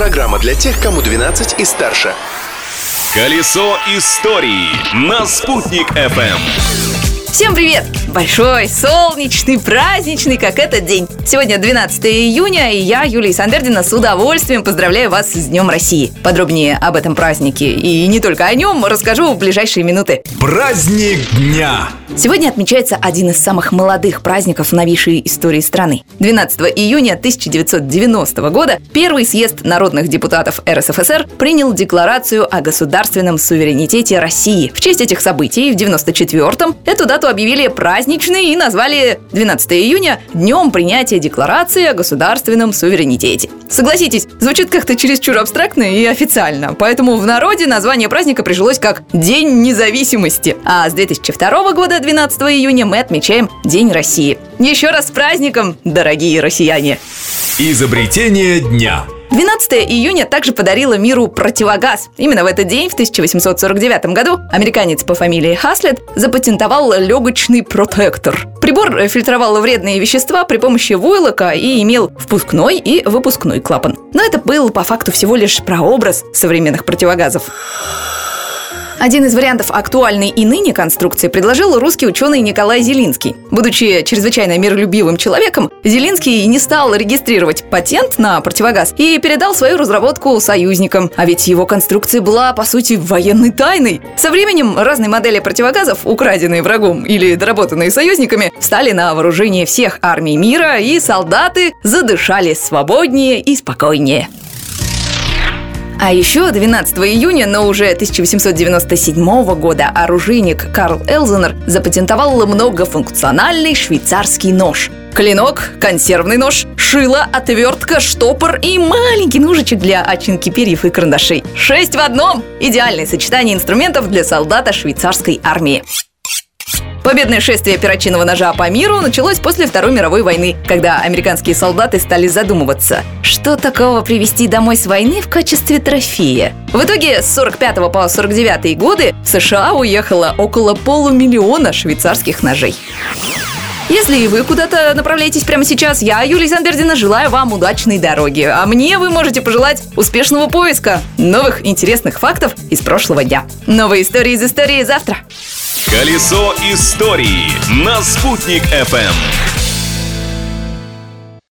Программа для тех, кому 12 и старше. Колесо истории на «Спутник FM. Всем привет! Большой, солнечный, праздничный, как этот день. Сегодня 12 июня, и я, Юлия Сандердина, с удовольствием поздравляю вас с Днем России. Подробнее об этом празднике и не только о нем расскажу в ближайшие минуты. Праздник дня! Сегодня отмечается один из самых молодых праздников в новейшей истории страны. 12 июня 1990 года первый съезд народных депутатов РСФСР принял декларацию о государственном суверенитете России. В честь этих событий в 94-м эту дату объявили праздничной и назвали 12 июня днем принятия декларации о государственном суверенитете. Согласитесь, звучит как-то чересчур абстрактно и официально, поэтому в народе название праздника прижилось как День независимости. А с 2002 года 12 июня мы отмечаем День России. Еще раз с праздником, дорогие россияне! Изобретение дня. 12 июня также подарила миру противогаз. Именно в этот день, в 1849 году, американец по фамилии Хаслет запатентовал легочный протектор. Прибор фильтровал вредные вещества при помощи войлока и имел впускной и выпускной клапан. Но это был по факту всего лишь прообраз современных противогазов. Один из вариантов актуальной и ныне конструкции предложил русский ученый Николай Зелинский. Будучи чрезвычайно миролюбивым человеком, Зелинский не стал регистрировать патент на противогаз и передал свою разработку союзникам. А ведь его конструкция была, по сути, военной тайной. Со временем разные модели противогазов, украденные врагом или доработанные союзниками, стали на вооружение всех армий мира, и солдаты задышали свободнее и спокойнее. А еще 12 июня, но уже 1897 года, оружейник Карл Элзенер запатентовал многофункциональный швейцарский нож. Клинок, консервный нож, шило, отвертка, штопор и маленький ножичек для очинки перьев и карандашей. Шесть в одном! Идеальное сочетание инструментов для солдата швейцарской армии. Победное шествие перочинного ножа по миру началось после Второй мировой войны, когда американские солдаты стали задумываться, что такого привезти домой с войны в качестве трофея. В итоге с 45 по 49 годы в США уехало около полумиллиона швейцарских ножей. Если и вы куда-то направляетесь прямо сейчас, я, Юлия Сандердина, желаю вам удачной дороги. А мне вы можете пожелать успешного поиска новых интересных фактов из прошлого дня. Новые истории из истории завтра. Колесо истории на «Спутник FM.